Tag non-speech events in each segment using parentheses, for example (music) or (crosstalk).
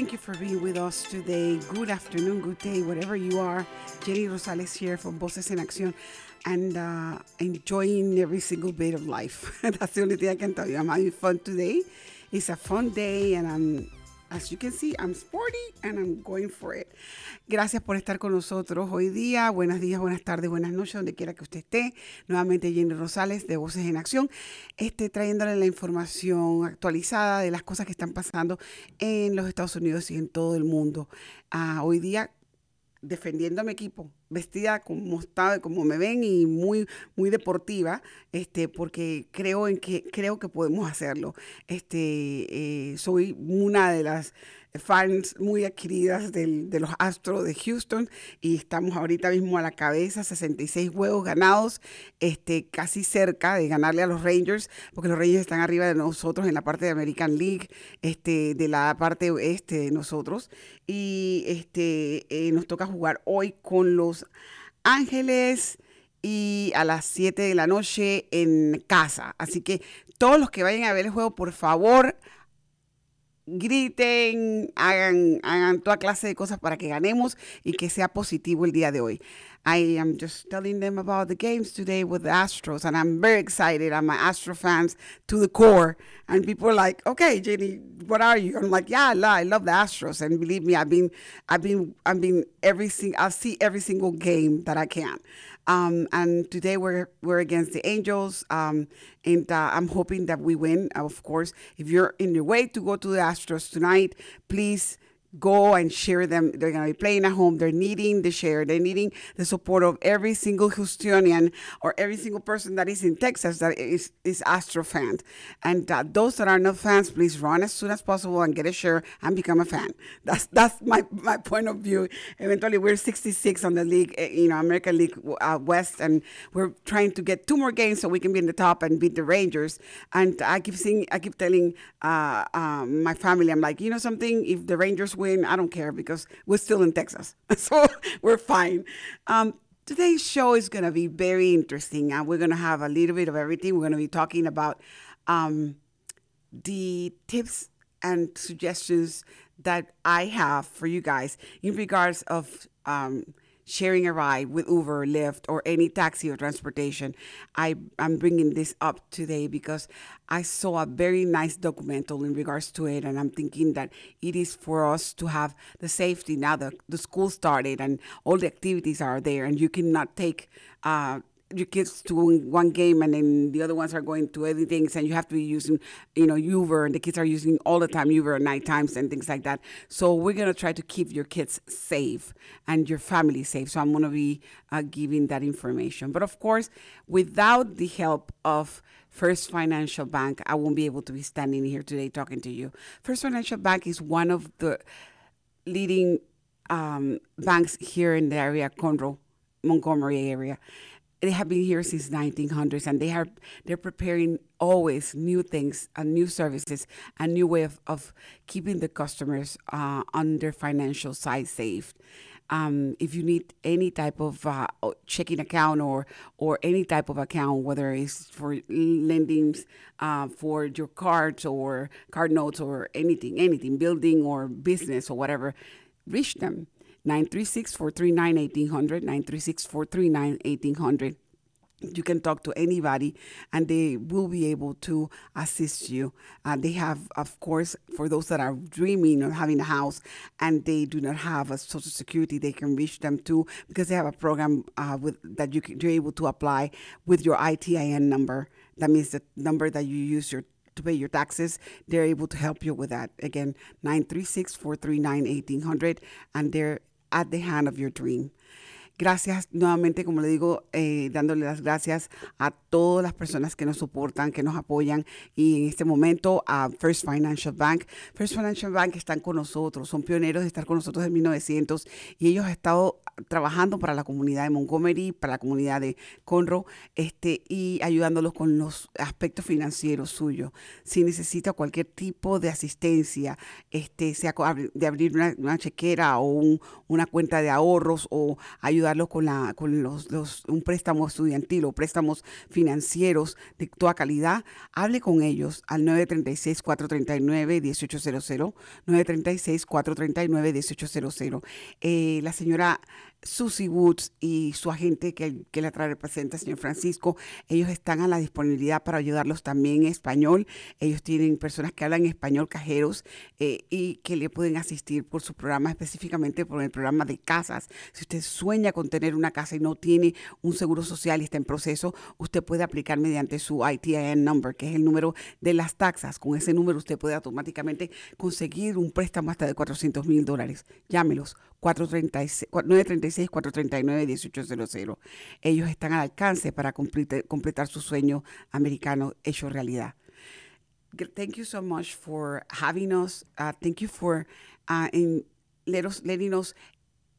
Thank you for being with us today. Good afternoon, good day, whatever you are. Jenny Rosales here from Voces en Acción and uh, enjoying every single bit of life. (laughs) That's the only thing I can tell you. I'm having fun today. It's a fun day and I'm As you can see, I'm sporty and I'm going for it. Gracias por estar con nosotros hoy día. Buenos días, buenas tardes, buenas noches, donde quiera que usted esté. Nuevamente Jenny Rosales de Voces en Acción, este, trayéndole la información actualizada de las cosas que están pasando en los Estados Unidos y en todo el mundo. Uh, hoy día defendiendo a mi equipo, vestida como está, como me ven y muy, muy deportiva, este, porque creo en que, creo que podemos hacerlo. Este, eh, soy una de las fans muy adquiridas del, de los Astros de Houston y estamos ahorita mismo a la cabeza, 66 juegos ganados, este, casi cerca de ganarle a los Rangers, porque los Rangers están arriba de nosotros en la parte de American League, este, de la parte oeste de nosotros. Y este, eh, nos toca jugar hoy con los Ángeles y a las 7 de la noche en casa. Así que todos los que vayan a ver el juego, por favor, griten, hagan, hagan toda clase de cosas para que ganemos y que sea positivo el día de hoy. I am just telling them about the games today with the Astros, and I'm very excited. I'm an Astro fans to the core, and people are like, "Okay, Jenny, what are you?" I'm like, "Yeah, I love the Astros, and believe me, I've been, I've been, I've been every single, I see every single game that I can." Um, and today we're we're against the Angels, um, and uh, I'm hoping that we win. Of course, if you're in your way to go to the Astros tonight, please go and share them. They're going to be playing at home. They're needing the share. They're needing the support of every single Houstonian or every single person that is in Texas that is, is Astro fan. And uh, those that are not fans, please run as soon as possible and get a share and become a fan. That's that's (laughs) my, my point of view. Eventually, we're 66 on the league, eh, you know, American League uh, West, and we're trying to get two more games so we can be in the top and beat the Rangers. And I keep seeing, I keep telling uh, um, my family, I'm like, you know something, if the Rangers win, I don't care because we're still in Texas. (laughs) So we're fine. Um, today's show is going to be very interesting. and we're going to have a little bit of everything. We're going to be talking about um, the tips and suggestions that I have for you guys in regards of um, sharing a ride with Uber, Lyft, or any taxi or transportation. I, I'm bringing this up today because I saw a very nice documental in regards to it, and I'm thinking that it is for us to have the safety now that the school started and all the activities are there, and you cannot take uh, your kids to one game and then the other ones are going to other things and you have to be using you know uber and the kids are using all the time uber at night times and things like that. So we're going to try to keep your kids safe and your family safe. So i'm going to be uh, giving that information. But of course without the help of First Financial Bank, I won't be able to be standing here today talking to you. First Financial Bank is one of the leading um, banks here in the area, Conroe, Montgomery area they have been here since 1900s and they are they're preparing always new things and new services and new way of, of keeping the customers uh, on their financial side safe um, if you need any type of uh, checking account or or any type of account, whether it's for lendings, uh, for your cards or card notes or anything, anything, building or business or whatever, reach them. 936 439 1800, 936 439 1800. you can talk to anybody and they will be able to assist you. Uh, they have, of course, for those that are dreaming of having a house and they do not have a social security, they can reach them too because they have a program uh, with that you can, you're able to apply with your ITIN number. That means the number that you use your to pay your taxes, they're able to help you with that. Again, 936 439 1800, and they're at the hand of your dream. Gracias nuevamente, como le digo, eh, dándole las gracias a todas las personas que nos soportan, que nos apoyan y en este momento a First Financial Bank. First Financial Bank están con nosotros, son pioneros de estar con nosotros en 1900 y ellos han estado trabajando para la comunidad de Montgomery, para la comunidad de Conroe este, y ayudándolos con los aspectos financieros suyos. Si necesita cualquier tipo de asistencia, este, sea de abrir una, chequera o una cuenta de ahorros o ayudar con, la, con los, los, un préstamo estudiantil o préstamos financieros de toda calidad, hable con ellos al 936-439-1800, 936-439-1800. Eh, la señora Susie Woods y su agente que, que la representa, señor Francisco, ellos están a la disponibilidad para ayudarlos también en español. Ellos tienen personas que hablan español, cajeros, eh, y que le pueden asistir por su programa, específicamente por el programa de casas. Si usted sueña con tener una casa y no tiene un seguro social y está en proceso, usted puede aplicar mediante su ITIN number, que es el número de las taxas. Con ese número usted puede automáticamente conseguir un préstamo hasta de 400 mil dólares. Llámelos 936-439-1800. Ellos están al alcance para completar, completar su sueño americano hecho realidad. Thank you so much for having us. Uh, thank you for uh, in, let us, letting us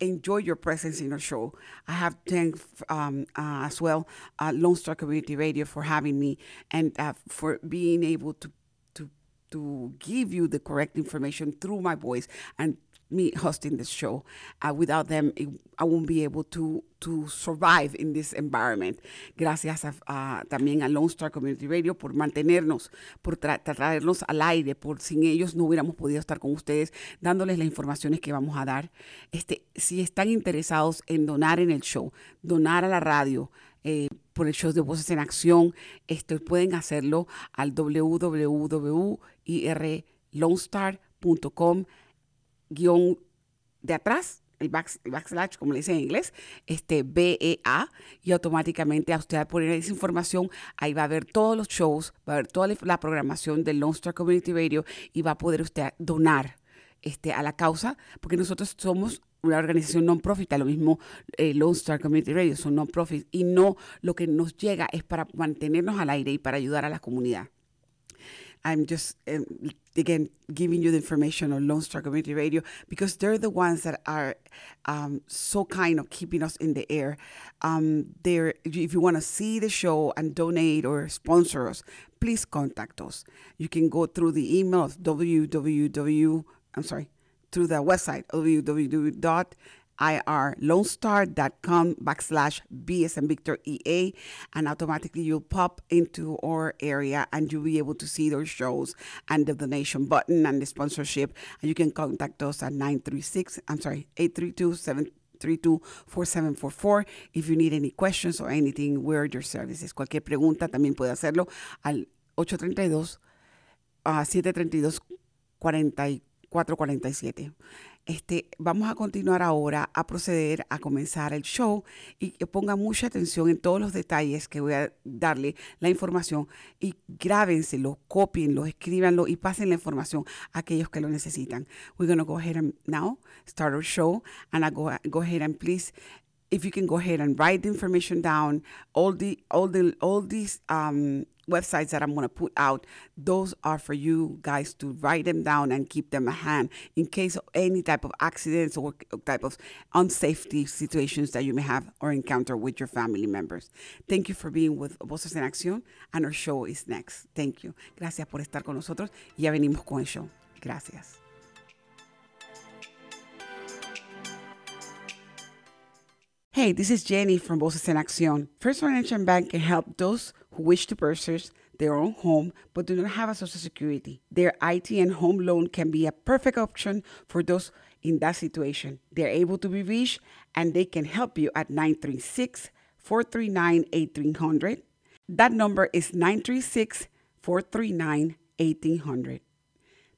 enjoy your presence in our show. I have thanked um, uh, as well uh, Lone Star Community Radio for having me and uh, for being able to to to give you the correct information through my voice and me hosting this show. Uh, without them, I won't be able to to survive in this environment. Gracias a, a, también a Lone Star Community Radio por mantenernos, por tra traernos al aire. Por sin ellos no hubiéramos podido estar con ustedes dándoles las informaciones que vamos a dar. Este, si están interesados en donar en el show, donar a la radio. Eh, por el show de Voces en Acción, esto, pueden hacerlo al www.irlonestar.com guion de atrás, el, backslash, como le dicen en inglés, este BEA, y automáticamente a usted a poner esa información, ahí va a ver todos los shows, va a ver toda la programación del Lone Star Community Radio y va a poder usted donar este, a la causa, porque nosotros somos una organización non-profit, lo mismo eh, Lone Star Community Radio, son non-profit, y no lo que nos llega es para mantenernos al aire y para ayudar a la comunidad. I'm just um, again giving you the information on Lone Star Community Radio because they're the ones that are um, so kind of keeping us in the air. Um, they're if you want to see the show and donate or sponsor us, please contact us. You can go through the email www. I'm sorry, through the website www irlonestar.com backslash BSM Victor EA, and automatically you'll pop into our area and you'll be able to see those shows and the donation button and the sponsorship. And you can contact us at 936, I'm sorry, 832 732-4744. If you need any questions or anything, we're your services. Cualquier pregunta también puede hacerlo al 832 uh, 732 4447. Este, vamos a continuar ahora a proceder a comenzar el show y que pongan mucha atención en todos los detalles que voy a darle la información y grábenselo, copienlo, escríbanlo y pasen la información a aquellos que lo necesitan. We're going to go ahead and now start our show and I go, go ahead and please if you can go ahead and write the information down, all the all the all these um, websites that I'm going to put out, those are for you guys to write them down and keep them at hand in case of any type of accidents or type of unsafety situations that you may have or encounter with your family members. Thank you for being with Voces en Acción, and our show is next. Thank you. Gracias por estar con nosotros. Ya venimos con el show. Gracias. Hey, this is Jenny from Voces en Acción. First Financial Bank can help those who wish to purchase their own home but do not have a social security. Their ITIN home loan can be a perfect option for those in that situation. They're able to be reached and they can help you at 936 439 8300. That number is 936 439 1800.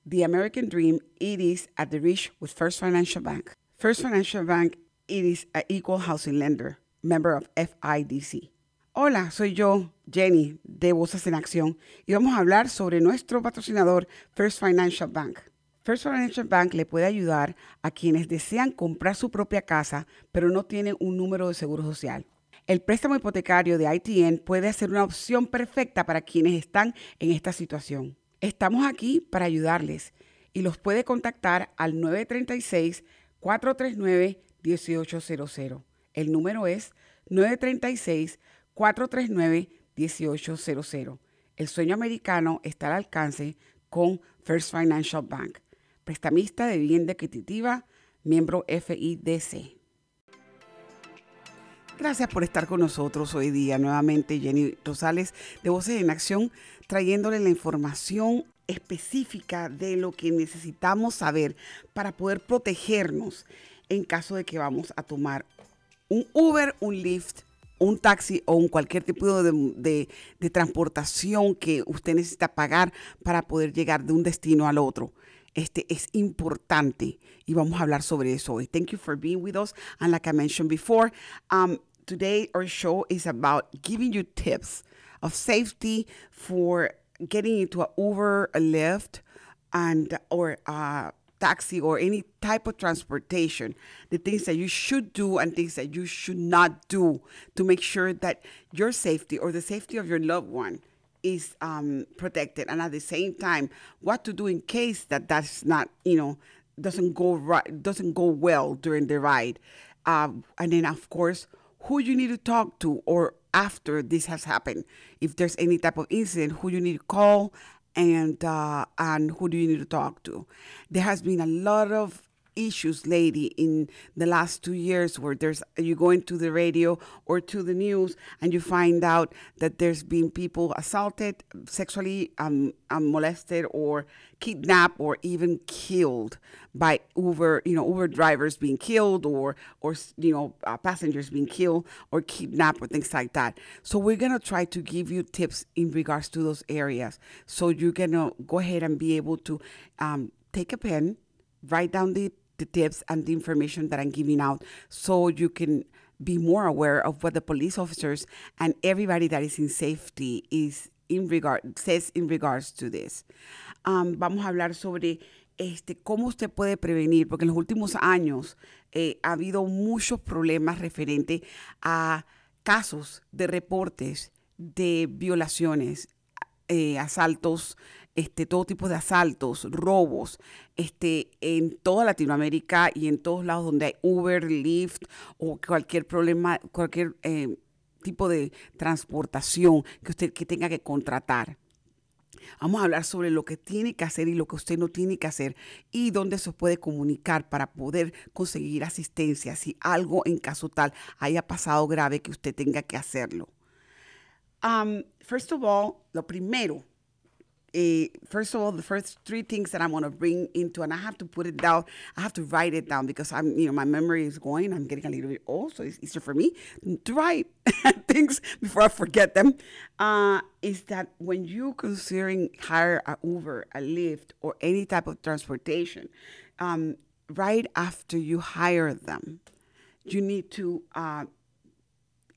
The American Dream, it is at the reach with First Financial Bank. First Financial Bank, it is an equal housing lender, member of FIDC. Hola, soy yo, Jenny, de Voces en Acción, y vamos a hablar sobre nuestro patrocinador First Financial Bank. First Financial Bank le puede ayudar a quienes desean comprar su propia casa, pero no tienen un número de seguro social. El préstamo hipotecario de ITN puede ser una opción perfecta para quienes están en esta situación. Estamos aquí para ayudarles y los puede contactar al 936-439-1800. El número es 936-439-1800. El sueño americano está al alcance con First Financial Bank prestamista de vivienda equitativa, miembro FIDC. Gracias por estar con nosotros hoy día. Nuevamente Jenny Rosales de Voces en Acción trayéndole la información específica de lo que necesitamos saber para poder protegernos en caso de que vamos a tomar un Uber, un Lyft, un taxi o un cualquier tipo de, de transportación que usted necesita pagar para poder llegar de un destino al otro este es importante y vamos a hablar sobre eso hoy. Thank you for being with us. And like I mentioned before, um, today our show is about giving you tips of safety for getting into a Uber, a Lyft, and or a taxi or any type of transportation. The things that you should do and things that you should not do to make sure that your safety or the safety of your loved one is um, protected, and at the same time, what to do in case that that's not, you know, doesn't go right, doesn't go well during the ride, uh, and then of course, who you need to talk to or after this has happened, if there's any type of incident, who you need to call, and uh, and who do you need to talk to. There has been a lot of issues lately in the last two years where there's you go into the radio or to the news and you find out that there's been people assaulted sexually um, um, molested or kidnapped or even killed by uber you know uber drivers being killed or or you know uh, passengers being killed or kidnapped or things like that. So we're to try to give you tips in regards to those areas. So you're to go ahead and be able to um, take a pen write down the the tips and the information that I'm giving out so you can be more aware of what the police officers and everybody that is in safety is in regard says in regards to this. Um, vamos a hablar sobre este, cómo usted puede prevenir, porque en los últimos años eh, ha habido muchos problemas referentes a casos de reportes de violaciones, eh, asaltos este, todo tipo de asaltos, robos, este, en toda Latinoamérica y en todos lados donde hay Uber, Lyft o cualquier problema, cualquier eh, tipo de transportación que usted que tenga que contratar. Vamos a hablar sobre lo que tiene que hacer y lo que usted no tiene que hacer y dónde se puede comunicar para poder conseguir asistencia si algo en caso tal haya pasado grave que usted tenga que hacerlo. Um, first of all, lo primero first of all, the first three things that I want to bring into, and I have to put it down. I have to write it down because I'm, you know, my memory is going. I'm getting a little bit old, so it's easier for me to write (laughs) things before I forget them. Uh, is that when you considering hire a Uber, a Lyft, or any type of transportation, um, right after you hire them, you need to. Uh,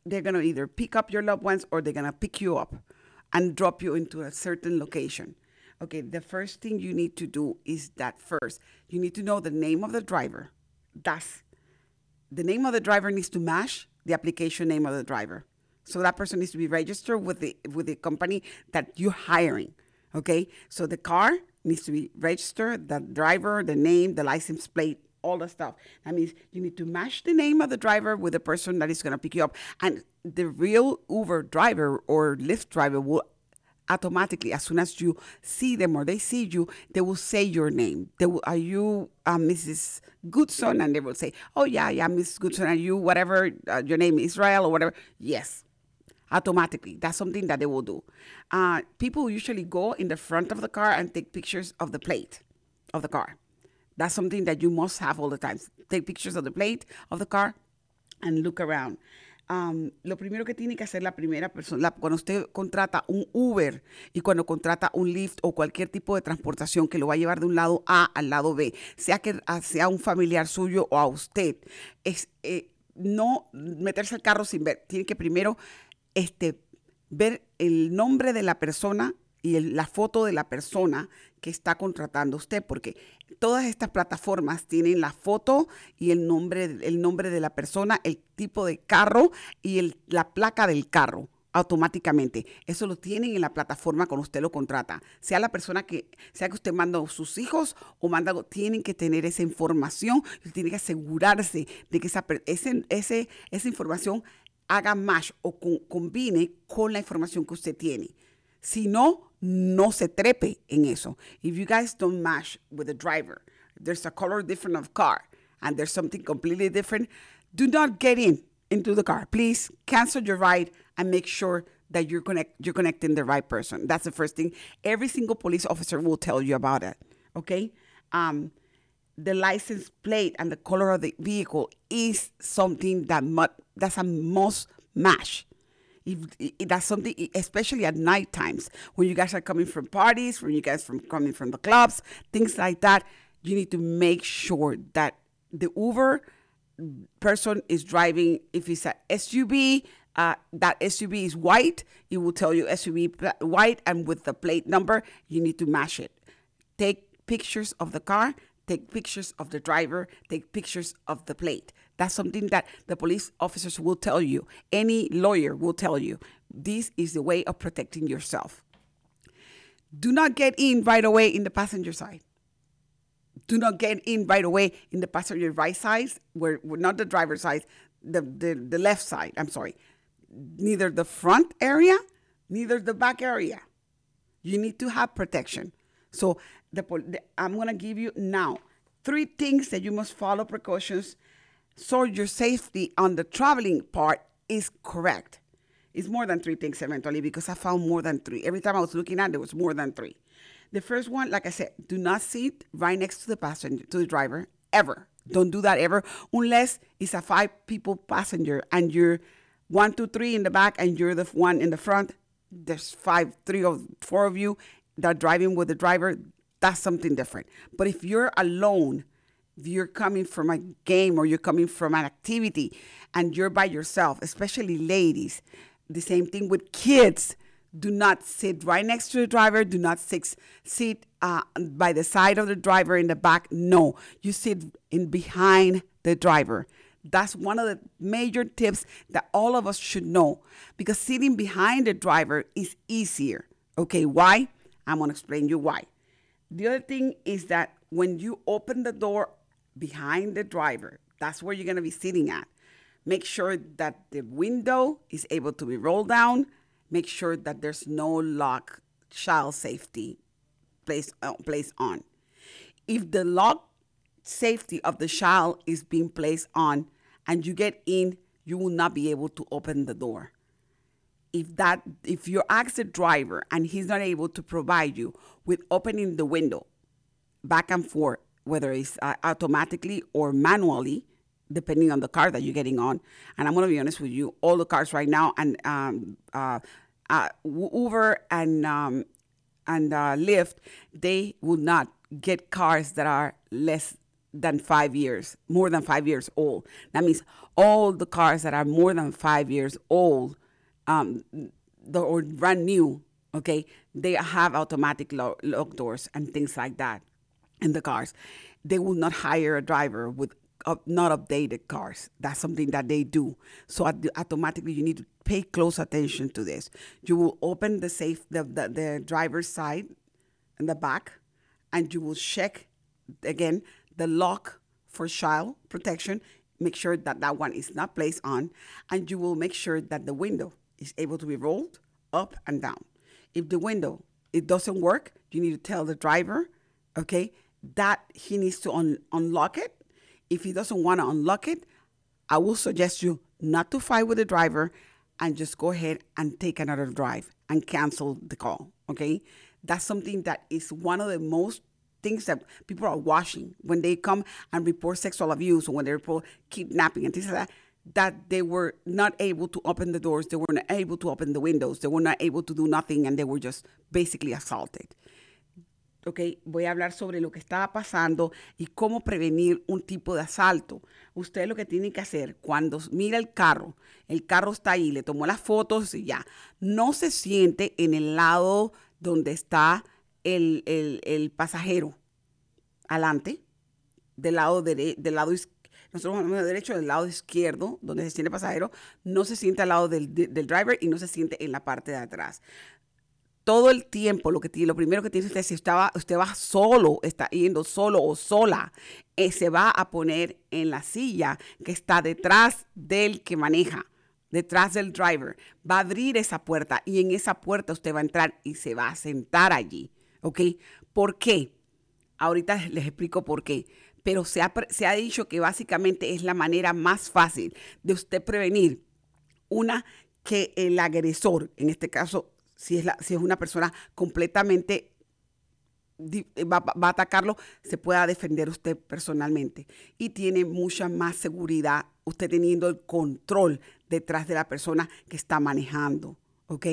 they're gonna either pick up your loved ones or they're gonna pick you up and drop you into a certain location. Okay, the first thing you need to do is that first, you need to know the name of the driver. That's the name of the driver needs to match the application name of the driver. So that person needs to be registered with the with the company that you're hiring. Okay, so the car needs to be registered, the driver, the name, the license plate, all the stuff. That means you need to match the name of the driver with the person that is going to pick you up. And the real Uber driver or Lyft driver will automatically, as soon as you see them or they see you, they will say your name. They will, are you uh, Mrs. Goodson? And they will say, oh, yeah, yeah, Mrs. Goodson. Are you whatever, uh, your name is Israel or whatever? Yes, automatically. That's something that they will do. Uh, people usually go in the front of the car and take pictures of the plate of the car. That's something that you must have all the time. Take pictures of the plate of the car and look around. um, lo primero que tiene que hacer la primera persona, cuando usted contrata un Uber y cuando contrata un Lyft o cualquier tipo de transportación que lo va a llevar de un lado A al lado B, sea que sea un familiar suyo o a usted, es eh, no meterse al carro sin ver. Tiene que primero este, ver el nombre de la persona y la foto de la persona que está contratando usted, porque todas estas plataformas tienen la foto y el nombre, el nombre de la persona, el tipo de carro y la placa del carro automáticamente. Eso lo tienen en la plataforma cuando usted lo contrata. Sea la persona que, sea que usted manda a sus hijos o manda, tienen que tener esa información, tienen que asegurarse de que esa, esa información haga match o combine con la información que usted tiene. Si no, no se trepe en eso. If you guys don't match with the driver, there's a color different of car, and there's something completely different, do not get in into the car. Please cancel your ride and make sure that you're connect you're connecting the right person. That's the first thing. Every single police officer will tell you about it. Okay. Um, the license plate and the color of the vehicle is something that mu- that's a must match. If, if that's something, especially at night times when you guys are coming from parties, when you guys from coming from the clubs, things like that, you need to make sure that the Uber person is driving. If it's a SUV, uh, that SUV is white. It will tell you SUV white, and with the plate number, you need to match it. Take pictures of the car. Take pictures of the driver. Take pictures of the plate. That's something that the police officers will tell you. Any lawyer will tell you. This is the way of protecting yourself. Do not get in right away in the passenger side. Do not get in right away in the passenger right side, where, not the driver's side, the, the, the left side. I'm sorry. Neither the front area, neither the back area. You need to have protection. So the, the I'm going to give you now three things that you must follow precautions so your safety on the traveling part is correct. It's more than three things eventually because I found more than three. Every time I was looking at, there was more than three. The first one, like I said, do not sit right next to the passenger, to the driver, ever. Don't do that ever, unless it's a five people passenger and you're one, two, three in the back and you're the one in the front. There's five, three or four of you that are driving with the driver. That's something different. But if you're alone, if you're coming from a game or you're coming from an activity and you're by yourself, especially ladies, the same thing with kids. Do not sit right next to the driver. Do not sit, sit uh, by the side of the driver in the back. No, you sit in behind the driver. That's one of the major tips that all of us should know because sitting behind the driver is easier. Okay, why? I'm to explain you why. The other thing is that when you open the door behind the driver. That's where you're going to be sitting at. Make sure that the window is able to be rolled down. Make sure that there's no lock child safety placed, uh, placed on. If the lock safety of the child is being placed on and you get in, you will not be able to open the door. If that if you ask the driver and he's not able to provide you with opening the window back and forth whether it's uh, automatically or manually, depending on the car that you're getting on. And I'm going to be honest with you, all the cars right now, and um, uh, uh, Uber and um, and uh, Lyft, they will not get cars that are less than five years, more than five years old. That means all the cars that are more than five years old, um, the, or brand new, okay, they have automatic lock doors and things like that in the cars. They will not hire a driver with uh, not updated cars. That's something that they do. So automatically, you need to pay close attention to this. You will open the safe, the, the, the driver's side in the back, and you will check again the lock for child protection. Make sure that that one is not placed on, and you will make sure that the window is able to be rolled up and down. If the window it doesn't work, you need to tell the driver, okay, that he needs to un- unlock it. If he doesn't want to unlock it, I will suggest you not to fight with the driver and just go ahead and take another drive and cancel the call. Okay, that's something that is one of the most things that people are watching when they come and report sexual abuse or when they report kidnapping and things like that. That they were not able to open the doors, they were not able to open the windows, they were not able to do nothing, and they were just basically assaulted. Ok, voy a hablar sobre lo que estaba pasando y cómo prevenir un tipo de asalto. Usted lo que tiene que hacer cuando mira el carro, el carro está ahí, le tomó las fotos y ya, no se siente en el lado donde está el, el, pasajero, adelante, del lado, del lado nosotros vamos de derecho, del lado izquierdo, donde se siente el pasajero, no se siente al lado del, del driver y no se siente en la parte de atrás todo el tiempo lo que lo primero que tiene usted si estaba usted va solo está yendo solo o sola eh, se va a poner en la silla que está detrás del que maneja detrás del driver va a abrir esa puerta y en esa puerta usted va a entrar y se va a sentar allí ¿ok? ¿por qué? ahorita les explico por qué pero se ha, se ha dicho que básicamente es la manera más fácil de usted prevenir una que el agresor en este caso si es, la, si es una persona completamente va, va, a atacarlo, se pueda defender usted personalmente. Y tiene mucha más seguridad usted teniendo el control detrás de la persona que está manejando. ¿Ok?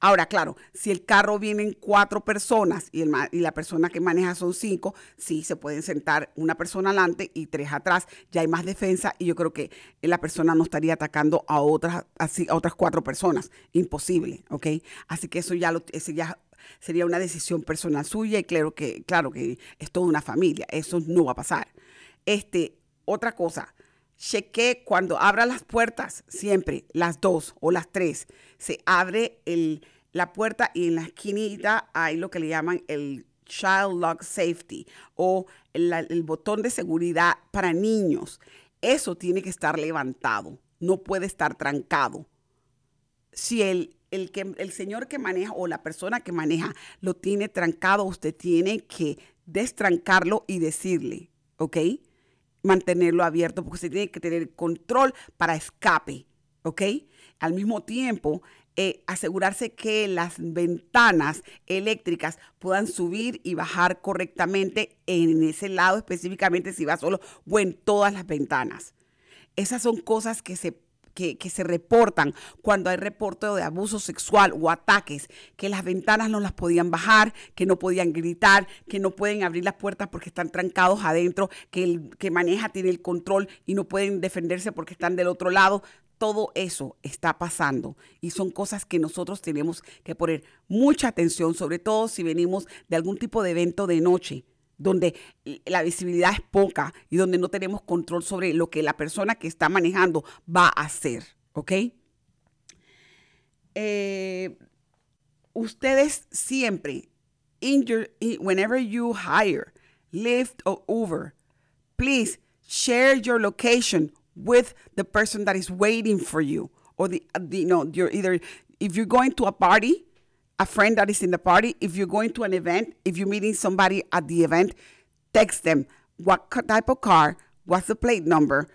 Ahora, claro, si el carro viene en cuatro personas y, el, y la persona que maneja son cinco, sí, se pueden sentar una persona adelante y tres atrás, ya hay más defensa y yo creo que la persona no estaría atacando a otras, así, a otras cuatro personas, imposible, ¿ok? Así que eso ya, lo, ya sería una decisión personal suya y claro que, claro que es toda una familia, eso no va a pasar. Este, otra cosa, cheque cuando abra las puertas, siempre las dos o las tres, se abre la puerta y en la esquinita hay lo que le llaman el Child Lock Safety o el, el botón de seguridad para niños. Eso tiene que estar levantado, no puede estar trancado. Si el, el, que, el señor que maneja o la persona que maneja lo tiene trancado, usted tiene que destrancarlo y decirle, ¿ok? Mantenerlo abierto porque se tiene que tener control para escape, ¿ok? Al mismo tiempo, eh, asegurarse que las ventanas eléctricas puedan subir y bajar correctamente en ese lado específicamente si va solo o en todas las ventanas. Esas son cosas que se que, se reportan cuando hay reporte de abuso sexual o ataques, que las ventanas no las podían bajar, que no podían gritar, que no pueden abrir las puertas porque están trancados adentro, que el que maneja tiene el control y no pueden defenderse porque están del otro lado. Todo eso está pasando y son cosas que nosotros tenemos que poner mucha atención, sobre todo si venimos de algún tipo de evento de noche donde la visibilidad es poca y donde no tenemos control sobre lo que la persona que está manejando va a hacer, ¿ok? Eh, ustedes siempre, in your, whenever you hire Lyft or Uber, please share your location with the person that is waiting for you, or the, the you know, you're either if you're going to a party a friend that is in the party. If you're going to an event, if you're meeting somebody at the event, text them what type of car, what's the plate number,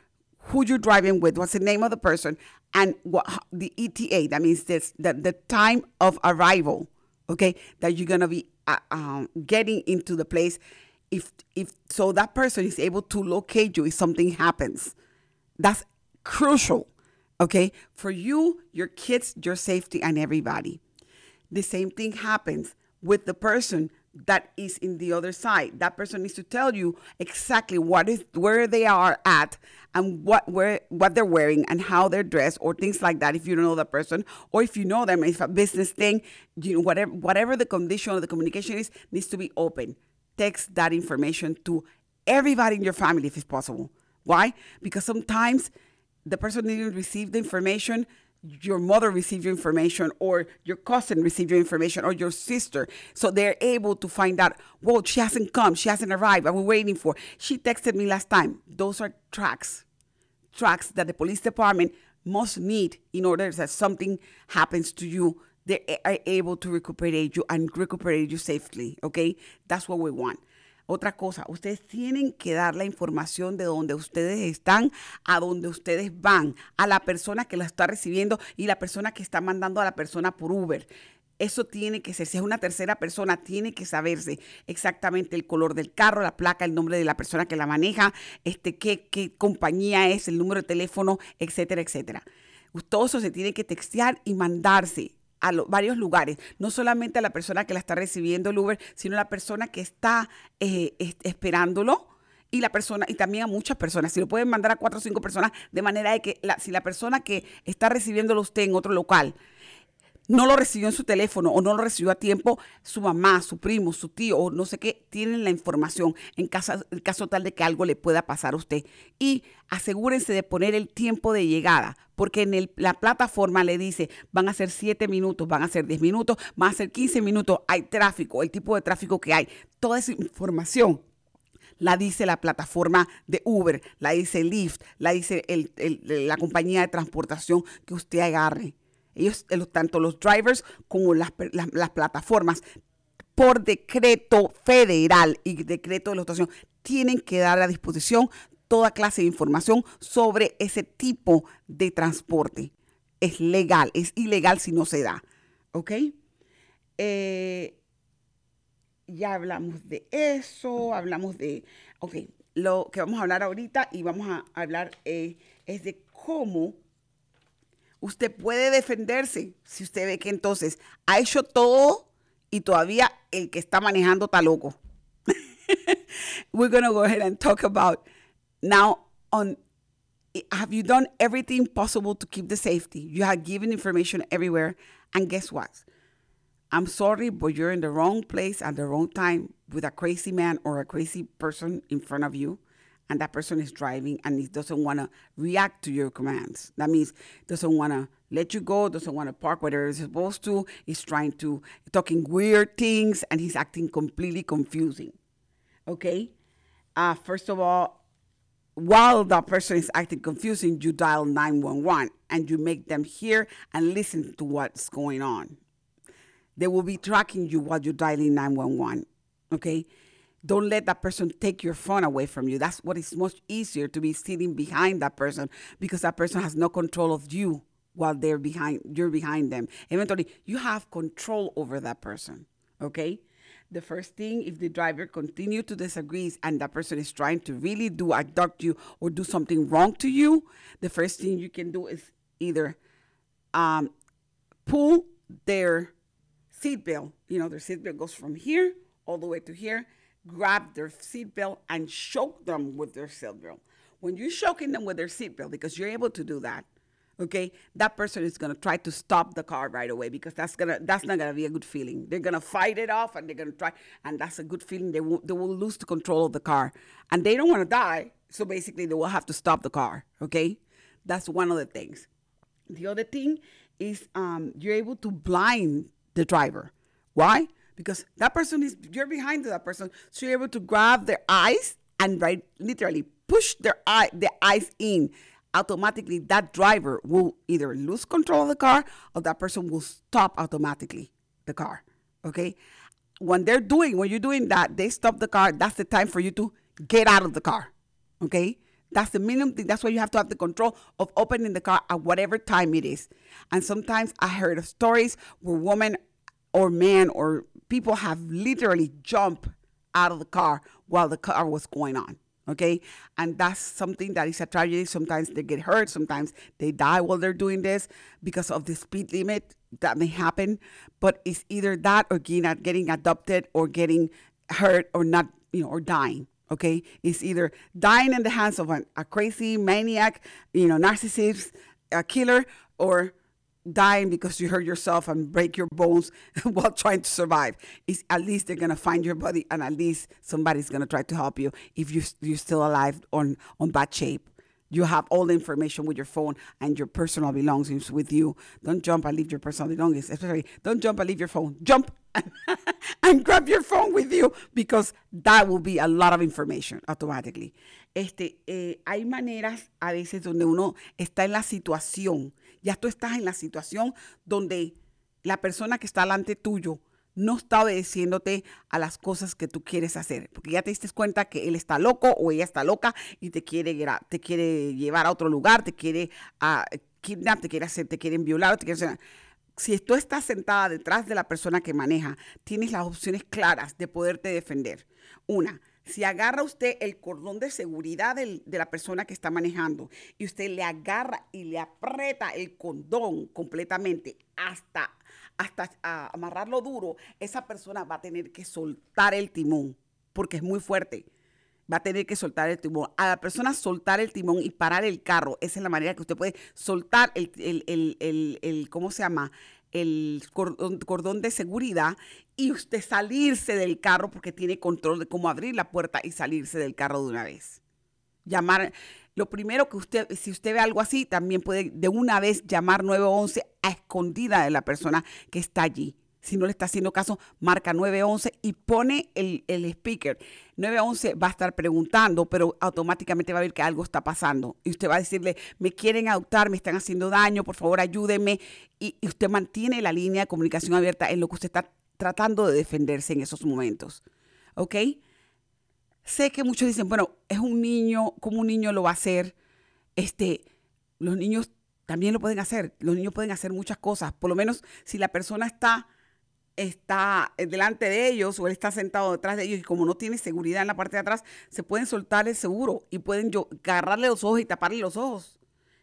who you're driving with, what's the name of the person, and what the ETA. That means this the, the time of arrival. Okay, that you're gonna be uh, um, getting into the place. If if so, that person is able to locate you if something happens. That's crucial. Okay, for you, your kids, your safety, and everybody the same thing happens with the person that is in the other side. That person needs to tell you exactly what is where they are at and what where what they're wearing and how they're dressed or things like that if you don't know that person or if you know them if a business thing you know whatever whatever the condition of the communication is needs to be open. Text that information to everybody in your family if it's possible. Why? Because sometimes the person didn't receive the information your mother received your information or your cousin received your information or your sister. So they're able to find out, well, she hasn't come, she hasn't arrived, I'm waiting for. She texted me last time. Those are tracks, tracks that the police department must need in order that something happens to you. They are able to recuperate you and recuperate you safely, okay? That's what we want. Otra cosa, ustedes tienen que dar la información de donde ustedes están a donde ustedes van, a la persona que la está recibiendo y la persona que está mandando a la persona por Uber. Eso tiene que ser, si es una tercera persona, tiene que saberse exactamente el color del carro, la placa, el nombre de la persona que la maneja, este, qué, qué compañía es, el número de teléfono, etcétera, etcétera. Todo eso se tiene que textear y mandarse a varios lugares, no solamente a la persona que la está recibiendo el Uber, sino a la persona que está eh, esperándolo y la persona y también a muchas personas. Si lo pueden mandar a cuatro o cinco personas de manera de que si la persona que está recibiéndolo usted en otro local no lo recibió en su teléfono o no lo recibió a tiempo, su mamá, su primo, su tío o no sé qué, tienen la información en caso, caso tal de que algo le pueda pasar a usted. Y asegúrense de poner el tiempo de llegada, porque en la plataforma le dice, van a ser 7 minutos, van a ser 10 minutos, van a ser 15 minutos, hay tráfico, el tipo de tráfico que hay. Toda esa información la dice la plataforma de Uber, la dice Lyft, la dice la compañía de transportación que usted agarre ellos, tanto los drivers como las, plataformas, por decreto federal y decreto de la estación, tienen que dar a disposición toda clase de información sobre ese tipo de transporte. Es legal, es ilegal si no se da. ¿Ok? Eh, ya hablamos de eso, hablamos de, ok, lo que vamos a hablar ahorita y vamos a hablar eh, es de cómo usted puede defenderse si usted ve que entonces ha hecho todo y todavía el que está manejando está loco. (laughs) We're going to go ahead and talk about now on have you done everything possible to keep the safety? You have given information everywhere and guess what? I'm sorry, but you're in the wrong place at the wrong time with a crazy man or a crazy person in front of you and that person is driving and he doesn't want to react to your commands. That means doesn't want to let you go, doesn't want to park where he's supposed to. He's trying to talking weird things and he's acting completely confusing. Okay? Uh, first of all, while that person is acting confusing, you dial 911 and you make them hear and listen to what's going on. They will be tracking you while you're dialing 911. Okay? Don't let that person take your phone away from you. That's what is much easier to be sitting behind that person because that person has no control of you while they're behind you're behind them. Eventually, you have control over that person. Okay? The first thing, if the driver continue to disagree and that person is trying to really do abduct you or do something wrong to you, the first thing you can do is either um, pull their seatbelt. You know, their seatbelt goes from here all the way to here grab their seatbelt and choke them with their seatbelt. When you're choking them with their seatbelt, because you're able to do that, okay, that person is gonna try to stop the car right away because that's gonna that's not gonna be a good feeling. They're gonna fight it off and they're gonna try, and that's a good feeling. They will they will lose the control of the car, and they don't want to die. So basically, they will have to stop the car. Okay, that's one of the things. The other thing is um, you're able to blind the driver. Why? Because that person is you're behind that person, so you're able to grab their eyes and right literally push their eye their eyes in. Automatically, that driver will either lose control of the car or that person will stop automatically the car. Okay, when they're doing when you're doing that, they stop the car. That's the time for you to get out of the car. Okay. That's the minimum thing. That's why you have to have the control of opening the car at whatever time it is. And sometimes I heard of stories where women or men or people have literally jumped out of the car while the car was going on. Okay. And that's something that is a tragedy. Sometimes they get hurt. Sometimes they die while they're doing this because of the speed limit that may happen. But it's either that or getting, getting adopted or getting hurt or not, you know, or dying. Okay. It's either dying in the hands of an, a crazy maniac, you know, narcissist, a killer, or dying because you hurt yourself and break your bones (laughs) while trying to survive. Is at least they're gonna find your body, and at least somebody's gonna try to help you if you you're still alive on on bad shape. You have all the information with your phone and your personal belongings with you. Don't jump and leave your personal belongings. Especially, don't jump and leave your phone. Jump and, (laughs) and grab your phone with you because that will be a lot of information automatically. Este, eh, hay maneras a veces donde uno está en la situación Ya tú estás en la situación donde la persona que está delante tuyo no está obedeciéndote a las cosas que tú quieres hacer, porque ya te diste cuenta que él está loco o ella está loca y te quiere, te quiere llevar a otro lugar, te quiere uh, kidnap, te quiere hacer, te quieren violar, te quieren si tú estás sentada detrás de la persona que maneja, tienes las opciones claras de poderte defender. Una, si agarra usted el cordón de seguridad de la persona que está manejando y usted le agarra y le aprieta el cordón completamente hasta, hasta amarrarlo duro, esa persona va a tener que soltar el timón porque es muy fuerte. Va a tener que soltar el timón. A la persona soltar el timón y parar el carro, esa es la manera que usted puede soltar el, el ¿cómo se llama? el cordón, de seguridad y usted salirse del carro porque tiene control de cómo abrir la puerta y salirse del carro de una vez. Llamar, lo primero que usted, si usted ve algo así, también puede de una vez llamar 911 a escondida de la persona que está allí. Si no le está haciendo caso, marca 911 y pone el, el speaker. 911 va a estar preguntando, pero automáticamente va a ver que algo está pasando. Y usted va a decirle, me quieren adoptar, me están haciendo daño, por favor ayúdeme. Y, y usted mantiene la línea de comunicación abierta en lo que usted está tratando de defenderse en esos momentos. ¿Ok? Sé que muchos dicen, bueno, es un niño, ¿cómo un niño lo va a hacer? Este, los niños también lo pueden hacer. Los niños pueden hacer muchas cosas. Por lo menos si la persona está está delante de ellos o él está sentado detrás de ellos y como no tiene seguridad en la parte de atrás, se pueden soltar el seguro y pueden yo, agarrarle los ojos y taparle los ojos.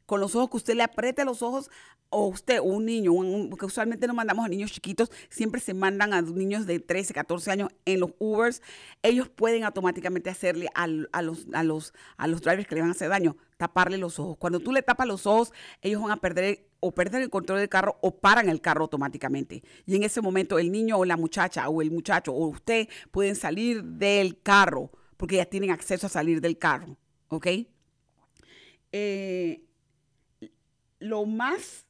Con los ojos que usted le apriete los ojos o usted o un niño, porque usualmente no mandamos a niños chiquitos, siempre se mandan a niños de 13, 14 años en los Ubers, ellos pueden automáticamente hacerle a, los, a, los, a los drivers que le van a hacer daño, taparle los ojos. Cuando tú le tapas los ojos, ellos van a perder o perder el control del carro o paran el carro automáticamente. Y en ese momento el niño o la muchacha o el muchacho o usted pueden salir del carro porque ya tienen acceso a salir del carro. ¿Ok? Eh, lo más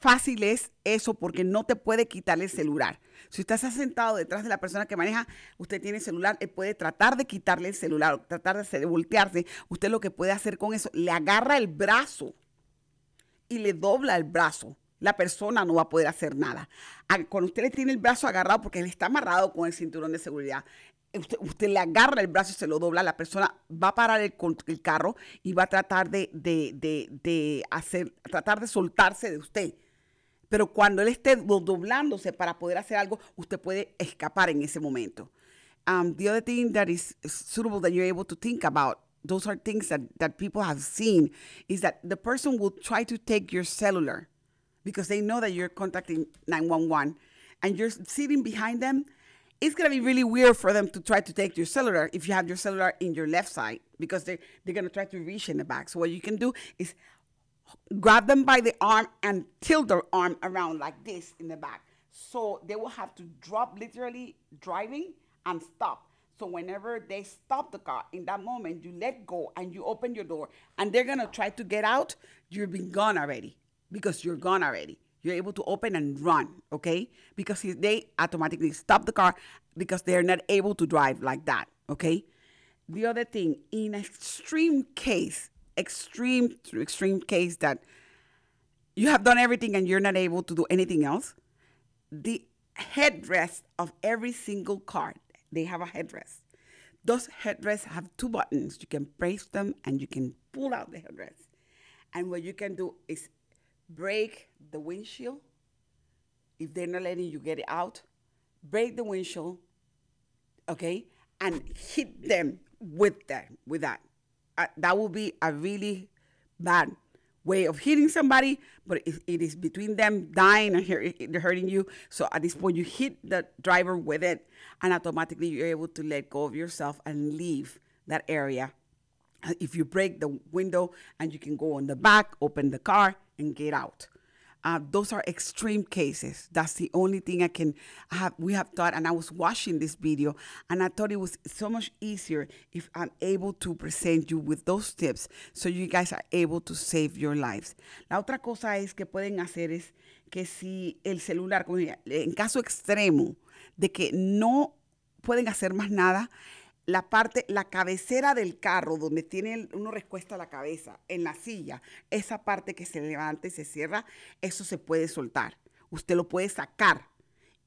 fácil es eso porque no te puede quitar el celular. Si usted está sentado detrás de la persona que maneja, usted tiene celular, él puede tratar de quitarle el celular, tratar de, de voltearse. Usted lo que puede hacer con eso, le agarra el brazo y le dobla el brazo, la persona no va a poder hacer nada. Cuando usted le tiene el brazo agarrado, porque él está amarrado con el cinturón de seguridad, usted, le agarra el brazo se lo dobla, la persona va a parar el, el carro y va a tratar de, de, hacer, tratar de soltarse de usted. Pero cuando él esté doblándose para poder hacer algo, usted puede escapar en ese momento. Um, the other thing that is suitable that you're able to think about those are things that, that people have seen is that the person will try to take your cellular because they know that you're contacting 911 and you're sitting behind them it's to be really weird for them to try to take your cellular if you have your cellular in your left side because they, they're to try to reach in the back. So what you can do is grab them by the arm and tilt their arm around like this in the back. So they will have to drop literally driving and stop. So whenever they stop the car, in that moment, you let go and you open your door and they're gonna try to get out, you've been gone already because you're gone already. You're able to open and run, okay? Because they automatically stop the car because they're not able to drive like that, okay? The other thing, in extreme case, extreme extreme case that you have done everything and you're not able to do anything else, the headrest of every single car they have a headrest. Those headrests have two buttons. You can press them and you can pull out the headrest. And what you can do is break the windshield if they're not letting you get it out. Break the windshield, okay, and hit them with that. With that, uh, that will be a really bad way of hitting somebody, but it, it is between them dying and hurting you. So at this point, you hit the driver with it, and automatically you're able to let go of yourself and leave that area. If you break the window and you can go on the back, open the car, and get out. Uh, those are extreme cases. That's the only thing I can have. We have thought, and I was watching this video, and I thought it was so much easier if I'm able to present you with those tips, so you guys are able to save your lives. La otra cosa es que pueden hacer es que si el celular, en caso extremo de que no pueden hacer más nada, la parte, la cabecera del carro, donde tiene uno respuesta la cabeza, en la silla, esa parte que se levanta y se cierra, eso se puede soltar. Usted lo puede sacar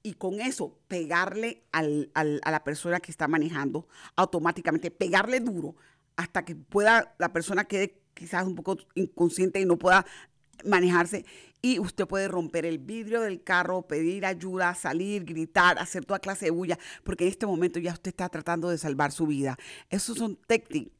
y con eso pegarle a la persona que está manejando automáticamente, pegarle duro hasta que pueda, la persona quede quizás un poco inconsciente y no pueda manejarse y usted puede romper el vidrio del carro, pedir ayuda, salir, gritar, hacer toda clase de bulla, porque en este momento ya usted está tratando de salvar su vida. Esas son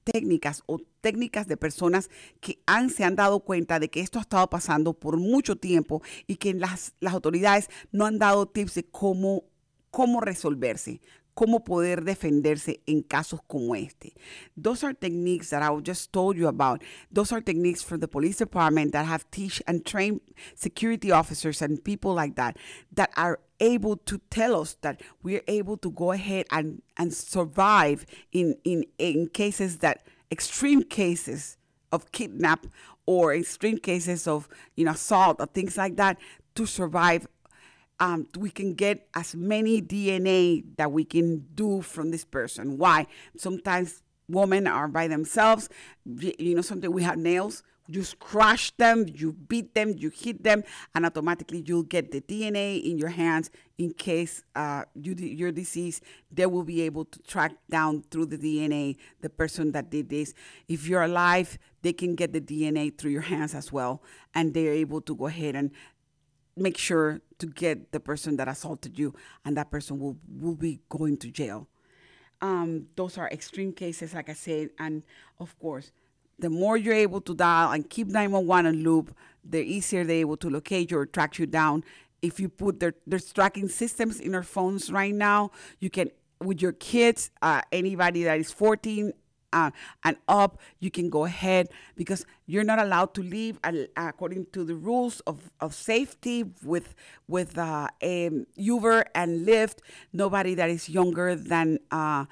técnicas o técnicas de personas que se han dado cuenta de que esto ha estado pasando por mucho tiempo y que las, las autoridades no han dado tips de cómo, cómo resolverse, cómo poder defenderse en casos como este. Those are techniques that I just told you about. Those are techniques for the police department that have teach and trained security officers and people like that that are able to tell us that we're able to go ahead and, and survive in, in, in cases that extreme cases of kidnap or extreme cases of you know assault or things like that to survive um, we can get as many DNA that we can do from this person. Why? Sometimes women are by themselves. You know, something we have nails. You scratch them, you beat them, you hit them, and automatically you'll get the DNA in your hands in case uh, you, you're deceased. They will be able to track down through the DNA the person that did this. If you're alive, they can get the DNA through your hands as well, and they're able to go ahead and make sure to get the person that assaulted you, and that person will, will be going to jail. Um, those are extreme cases, like I said, and of course, the more you're able to dial and keep 911 on loop, the easier they're able to locate you or track you down. If you put their there's tracking systems in our phones right now, you can with your kids, uh, anybody that is 14 uh, and up, you can go ahead because you're not allowed to leave according to the rules of, of safety with with uh, um, Uber and Lyft. Nobody that is younger than uh,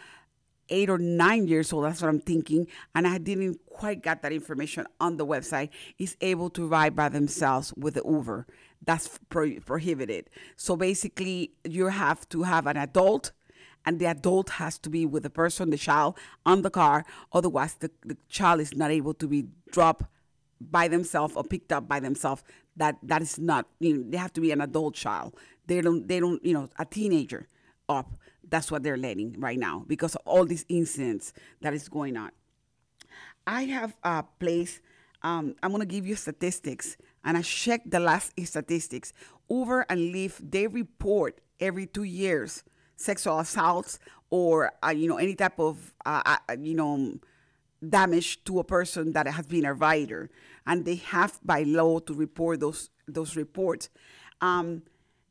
eight or nine years old. That's what I'm thinking, and I didn't quite get that information on the website. Is able to ride by themselves with the Uber. That's pro- prohibited. So basically, you have to have an adult and the adult has to be with the person, the child, on the car. Otherwise, the, the child is not able to be dropped by themselves or picked up by themselves. That that is not. You know, they have to be an adult child. They don't. They don't. You know, a teenager up. That's what they're letting right now because of all these incidents that is going on. I have a place. Um, I'm gonna give you statistics, and I checked the last statistics. Uber and Lyft they report every two years sexual assaults or uh, you know any type of uh, uh, you know damage to a person that has been a rider, and they have by law to report those those reports. Um,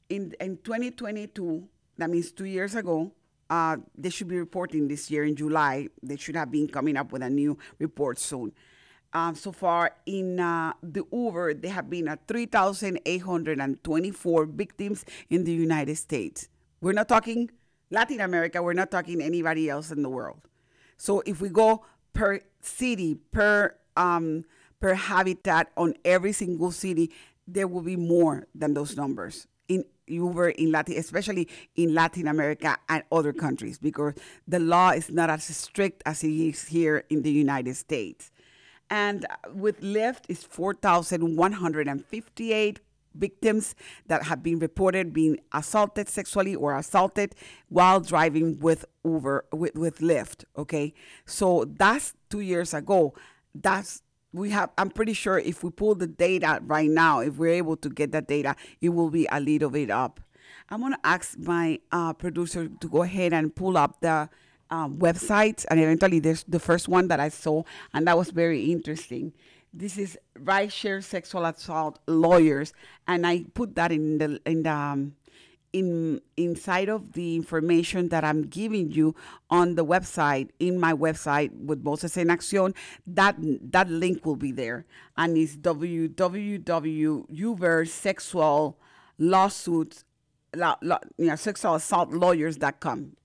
in in 2022, that means two years ago, uh, they should be reporting this year in July. They should have been coming up with a new report soon. Um, so far in uh, the Uber, there have been uh, 3,824 victims in the United States. We're not talking Latin America, we're not talking anybody else in the world. So if we go per city, per um, per habitat on every single city, there will be more than those numbers in Uber in Latin, especially in Latin America and other countries, because the law is not as strict as it is here in the United States. And with Lyft, it's 4,158 victims that have been reported being assaulted sexually or assaulted while driving with Uber with, with Lyft. Okay, so that's two years ago. That's we have. I'm pretty sure if we pull the data right now, if we're able to get that data, it will be a little bit up. I'm gonna ask my uh, producer to go ahead and pull up the. Um, and eventually there's the first one that I saw and that was very interesting this is rideshare sexual assault lawyers, and I put that in the in the um, in inside of the information that I'm giving you on the website in my website with Voces en Acción. That that link will be there, and it's www.uber sexual lawsuits, la, la, you.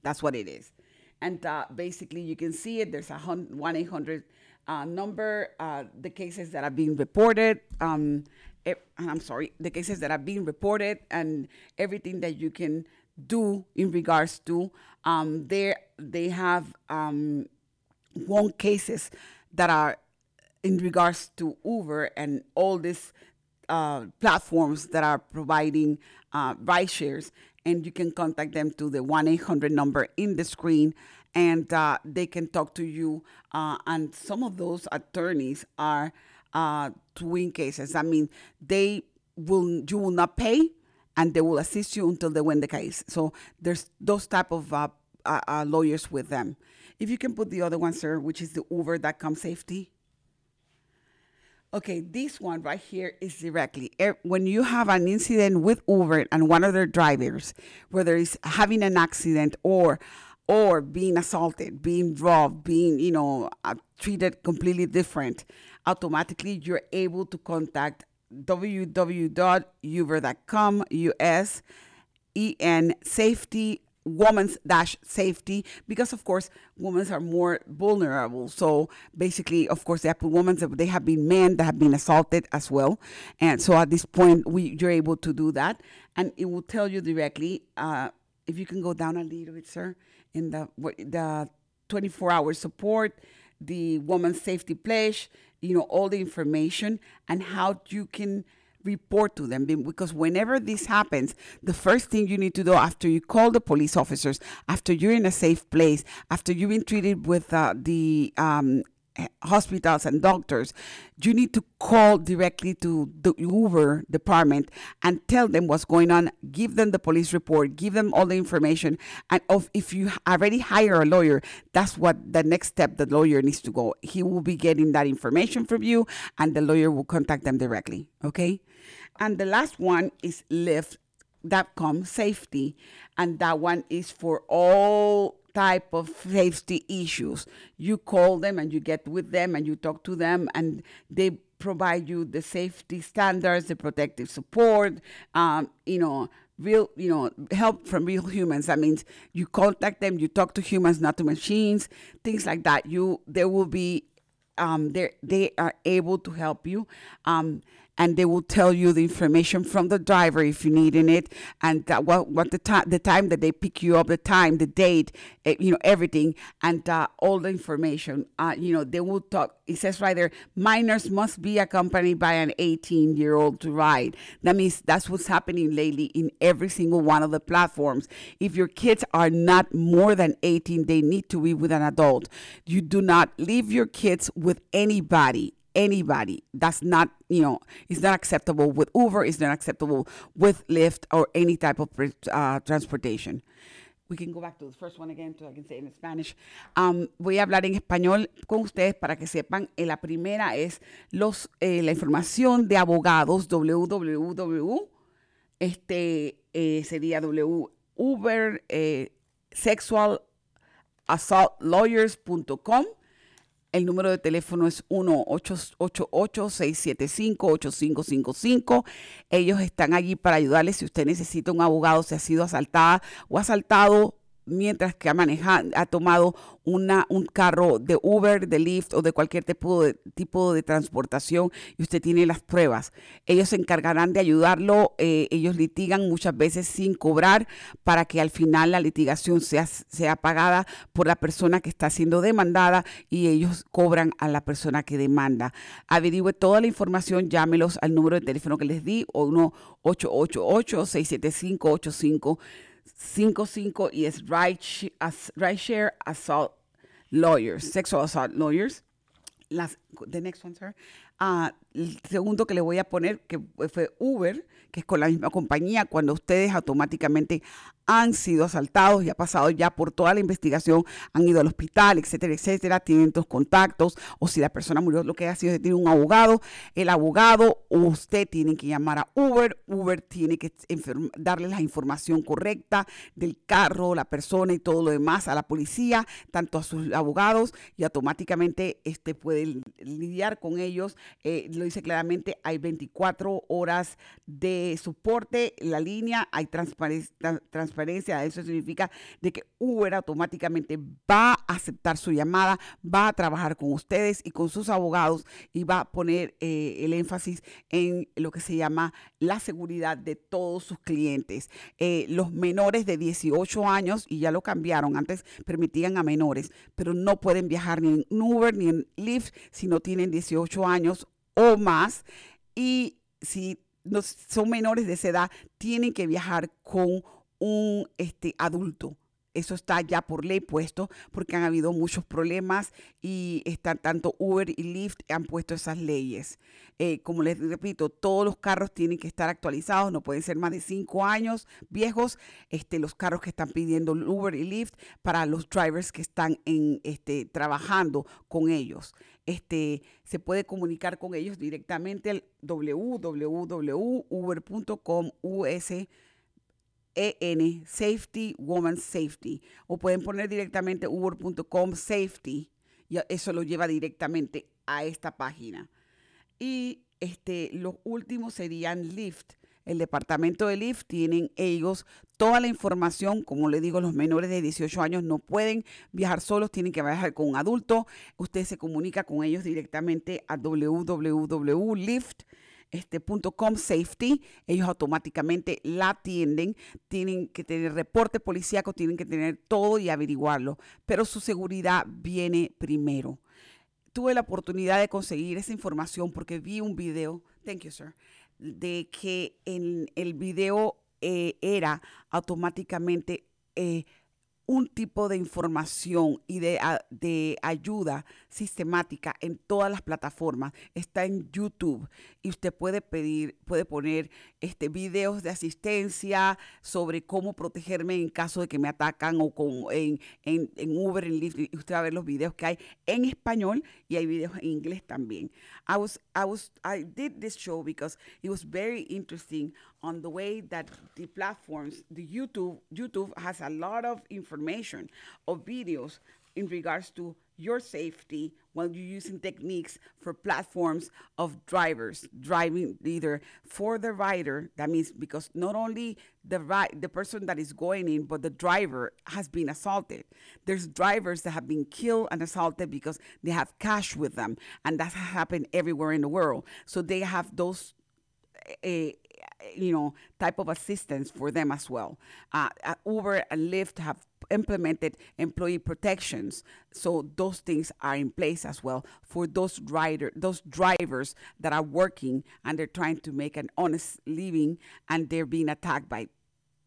That's what it is, and uh, basically you can see it. There's a one eight hundred uh, number, uh, the cases that are being reported. Um, I'm sorry, the cases that are being reported and everything that you can do in regards to. Um, there, they have um, one cases that are in regards to Uber and all these uh, platforms that are providing uh, ride shares, and you can contact them to the 1 800 number in the screen and uh, they can talk to you. Uh, and some of those attorneys are uh, to win cases. I mean, they will you will not pay, and they will assist you until they win the case. So there's those type of uh, uh, uh, lawyers with them. If you can put the other one, sir, which is the Uber.com safety. Okay, this one right here is directly er, when you have an incident with Uber and one of their drivers, whether it's having an accident or or being assaulted, being robbed, being you know uh, treated completely different, automatically you're able to contact www.uber.com us en safety women's safety because of course women are more vulnerable. So basically of course they have women they have been men that have been assaulted as well. And so at this point we you're able to do that. And it will tell you directly uh, if you can go down a little bit sir in the the 24 hour support the woman's safety pledge you know all the information and how you can report to them. Because whenever this happens, the first thing you need to do after you call the police officers, after you're in a safe place, after you've been treated with uh, the um, hospitals and doctors, you need to call directly to the Uber department and tell them what's going on. Give them the police report, give them all the information. And of, if you already hire a lawyer, that's what the next step the lawyer needs to go. He will be getting that information from you, and the lawyer will contact them directly. Okay? And the last one is Lyft.com safety. And that one is for all type of safety issues. You call them and you get with them and you talk to them and they provide you the safety standards, the protective support, um, you know, real, you know, help from real humans. That means you contact them, you talk to humans, not to machines, things like that. You, there will be, um, they are able to help you. Um, and they will tell you the information from the driver if you need in it. And what what the time the time that they pick you up the time the date uh, you know everything. And uh, all the information uh, you know they will talk it says right there minors must be accompanied by an 18 year old to ride. That means that's what's happening lately in every single one of the platforms. If your kids are not more than 18 they need to be with an adult. You do not leave your kids with anybody anybody. That's not, you know, it's not acceptable with Uber, it's not acceptable with Lyft or any type of uh, transportation. We can go back to the first one again, so I can say in Spanish. Um, voy a hablar en español con ustedes para que sepan. Eh, la primera es los, eh, la información de abogados, www, este eh, sería w Uber, eh, sexualassaultlawyers.com el número de teléfono es 1-888-675-8555. Ellos están allí para ayudarles si usted necesita un abogado, si ha sido asaltada o asaltado mientras que ha manejado, ha tomado una, un carro de Uber, de Lyft o de cualquier tipo de, tipo de transportación y usted tiene las pruebas. Ellos se encargarán de ayudarlo. Eh, ellos litigan muchas veces sin cobrar para que al final la litigación sea, sea pagada por la persona que está siendo demandada y ellos cobran a la persona que demanda. Averigüe toda la información, llámelos al número de teléfono que les di o 1 888 675 85 55 y es right, share assault lawyers, sexual assault lawyers. Las, the next one, sir. Uh, el segundo que le voy a poner, que fue Uber, que es con la misma compañía, cuando ustedes automáticamente han sido asaltados y ha pasado ya por toda la investigación, han ido al hospital, etcétera, etcétera, tienen tus contactos, o si la persona murió, lo que ha sido, tiene un abogado, el abogado, usted tiene que llamar a Uber, Uber tiene que darle la información correcta del carro, la persona y todo lo demás a la policía, tanto a sus abogados, y automáticamente este puede lidiar con ellos. Eh, lo dice claramente, hay 24 horas de soporte, la línea, hay transparencia eso significa de que Uber automáticamente va a aceptar su llamada, va a trabajar con ustedes y con sus abogados y va a poner eh, el énfasis en lo que se llama la seguridad de todos sus clientes. Eh, los menores de 18 años, y ya lo cambiaron, antes permitían a menores, pero no pueden viajar ni en Uber ni en Lyft si no tienen 18 años o más. Y si no son menores de esa edad, tienen que viajar con un este, adulto eso está ya por ley puesto porque han habido muchos problemas y están tanto Uber y Lyft han puesto esas leyes. Eh, como les repito, todos los carros tienen que estar actualizados, no pueden ser más de cinco años viejos. Este, los carros que están pidiendo Uber y Lyft para los drivers que están en, este, trabajando con ellos. Este, se puede comunicar con ellos directamente al www.uber.com US EN Safety Woman Safety o pueden poner directamente uber.com safety y eso lo lleva directamente a esta página. Y este, los últimos serían Lyft. El departamento de Lyft tienen ellos toda la información. Como le digo, los menores de 18 años no pueden viajar solos, tienen que viajar con un adulto. Usted se comunica con ellos directamente a www.lyft este, ellos automáticamente la atienden, tienen que tener reporte policíaco, tienen que tener todo y averiguarlo, pero su seguridad viene primero. Tuve la oportunidad de conseguir esa información porque vi un video, thank you sir, de que en el video eh, era automáticamente eh, un tipo de información y de, de, ayuda sistemática en todas las plataformas. Está en YouTube y usted puede pedir, puede poner este, videos de asistencia sobre cómo protegerme en caso de que me atacan o con, en, en, en Uber, en Lyft. Y usted va a ver los videos que hay en español y hay videos en inglés también. I was, I was, I did this show because it was very interesting on the way that the platforms, the YouTube, YouTube has a lot of information of videos in regards to your safety while you're using techniques for platforms of drivers driving either for the rider that means because not only the the person that is going in but the driver has been assaulted. There's drivers that have been killed and assaulted because they have cash with them and that happened everywhere in the world. So they have those uh, you know, type of assistance for them as well. Uh, Uber and Lyft have implemented employee protections, so those things are in place as well for those rider, those drivers that are working and they're trying to make an honest living, and they're being attacked by,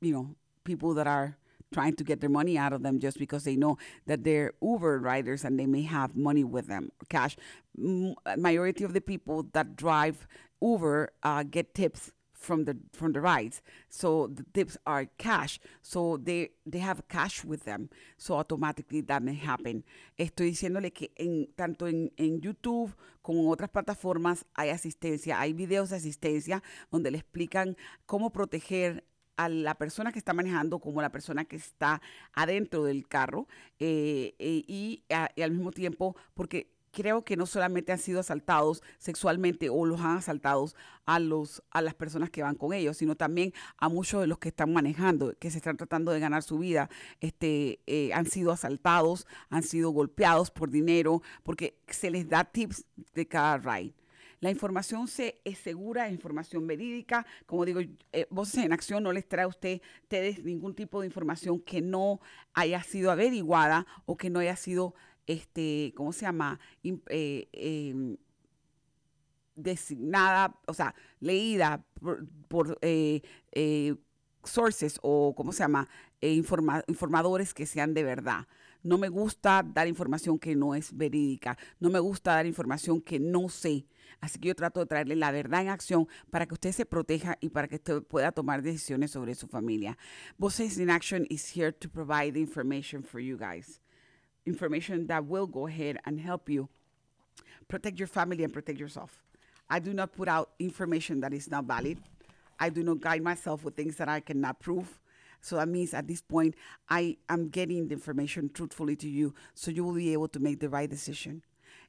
you know, people that are trying to get their money out of them just because they know that they're Uber riders and they may have money with them, cash. Majority of the people that drive Uber uh, get tips from the from the rides. So the tips are cash. So they they have cash with them. So automatically that may happen. Estoy diciéndole que en tanto en, en YouTube como en otras plataformas hay asistencia, hay videos de asistencia donde le explican cómo proteger a la persona que está manejando como la persona que está adentro del carro eh, eh, y, a, y al mismo tiempo porque creo que no solamente han sido asaltados sexualmente o los han asaltado a, los, a las personas que van con ellos, sino también a muchos de los que están manejando, que se están tratando de ganar su vida, este, eh, han sido asaltados, han sido golpeados por dinero, porque se les da tips de cada ride. La información se es segura, es información verídica. Como digo, eh, Voces en Acción no les trae a usted, ustedes ningún tipo de información que no haya sido averiguada o que no haya sido este, ¿cómo se llama? Eh, em, designada, o sea, leída por, eh, eh, sources o, ¿cómo se llama? informadores que sean de verdad. No me gusta dar información que no es verídica. No me gusta dar información que no sé. Así que yo trato de traerle la verdad en acción para que usted se proteja y para que usted pueda tomar decisiones sobre su familia. Voices in Action is here to provide information for you guys information that will go ahead and help you protect your family and protect yourself. I do not put out information that is not valid. I do not guide myself with things that I cannot prove. So that means at this point, I am getting the information truthfully to you so you will be able to make the right decision.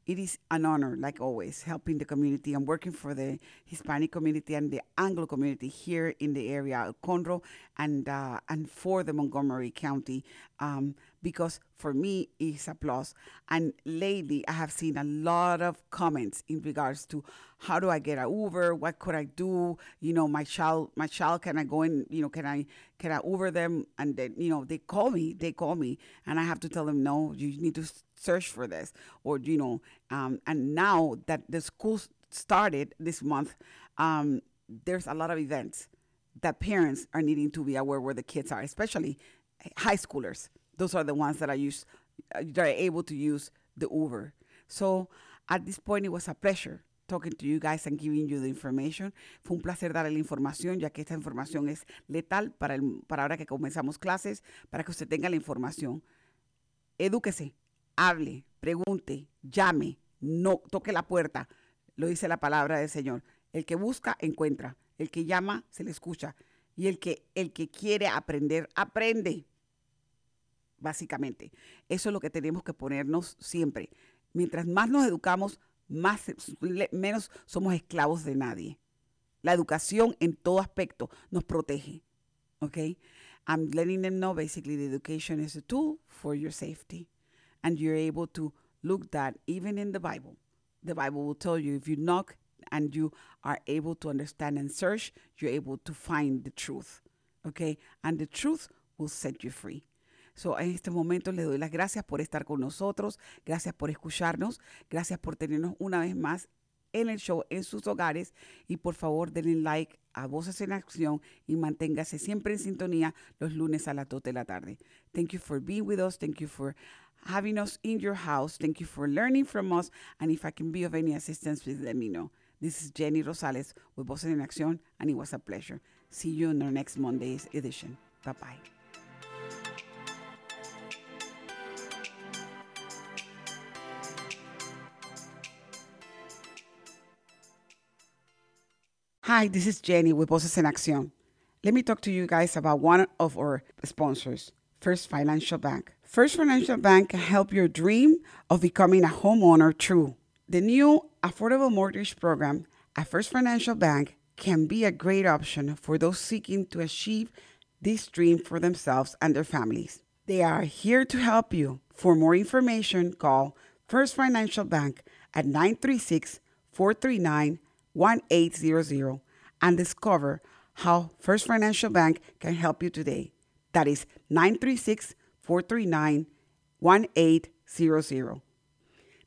It is an honor, like always, helping the community. I'm working for the Hispanic community and the Anglo community here in the area of Conroe and uh, and for the Montgomery County. Um, because for me it's a plus. And lately, I have seen a lot of comments in regards to how do I get a Uber? What could I do? You know, my child, my child, can I go in? You know, can I can I Uber them? And then you know, they call me, they call me, and I have to tell them no, you need to search for this, or you know, um, and now that the school started this month, um, there's a lot of events that parents are needing to be aware where the kids are, especially high schoolers Those are the ones that are used, that are able to use the Uber. So at this point, it was a pleasure talking to you guys and giving you the information. Fue un placer darle la información, ya que esta información es letal para, el, para ahora que comenzamos clases, para que usted tenga la información. Edúquese, hable, pregunte, llame, no toque la puerta. Lo dice la palabra del Señor. El que busca, encuentra. El que llama, se le escucha. Y el que, el que quiere aprender, aprende. Básicamente. Eso es lo que tenemos que ponernos siempre. Mientras más nos educamos, más, menos somos esclavos de nadie. La educación en todo aspecto nos protege. Okay? I'm letting them know basically the education is a tool for your safety. And you're able to look that even in the Bible. The Bible will tell you if you knock and you are able to understand and search, you're able to find the truth. Okay? And the truth will set you free. So, en este momento les doy las gracias por estar con nosotros, gracias por escucharnos, gracias por tenernos una vez más en el show en sus hogares y por favor denle like a Voces en Acción y manténgase siempre en sintonía los lunes a las 2 de la tarde. Thank you for being with us. Thank you for having us in your house. Thank you for learning from us. And if I can be of any assistance, please let me know. This is Jenny Rosales with Voces en Acción, and it was a pleasure. See you in our next Monday's edition. Bye bye. Hi, this is Jenny with Voces en Acción. Let me talk to you guys about one of our sponsors, First Financial Bank. First Financial Bank can help your dream of becoming a homeowner true. The new affordable mortgage program at First Financial Bank can be a great option for those seeking to achieve this dream for themselves and their families. They are here to help you. For more information, call First Financial Bank at 936 439 1800 and discover how First Financial Bank can help you today. That is 936 439 1800.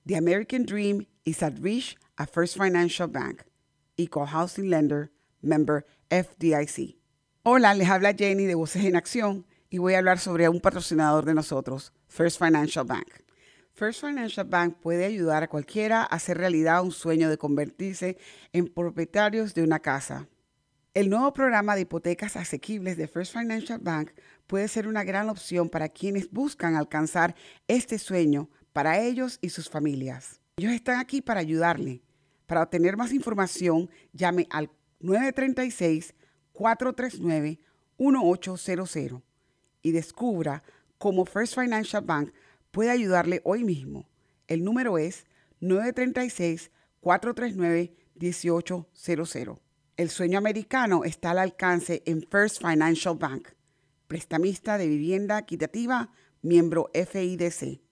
The American Dream is at reach at First Financial Bank, Equal Housing Lender, member FDIC. Hola, les habla Jenny de Voces en Acción y voy a hablar sobre un patrocinador de nosotros, First Financial Bank. First Financial Bank puede ayudar a cualquiera a hacer realidad un sueño de convertirse en propietarios de una casa. El nuevo programa de hipotecas asequibles de First Financial Bank puede ser una gran opción para quienes buscan alcanzar este sueño para ellos y sus familias. Ellos están aquí para ayudarle. Para obtener más información, llame al 936-439-1800 y descubra cómo First Financial Bank puede ayudarle hoy mismo. El número es 936-439-1800. El sueño americano está al alcance en First Financial Bank, prestamista de vivienda equitativa, miembro FIDC.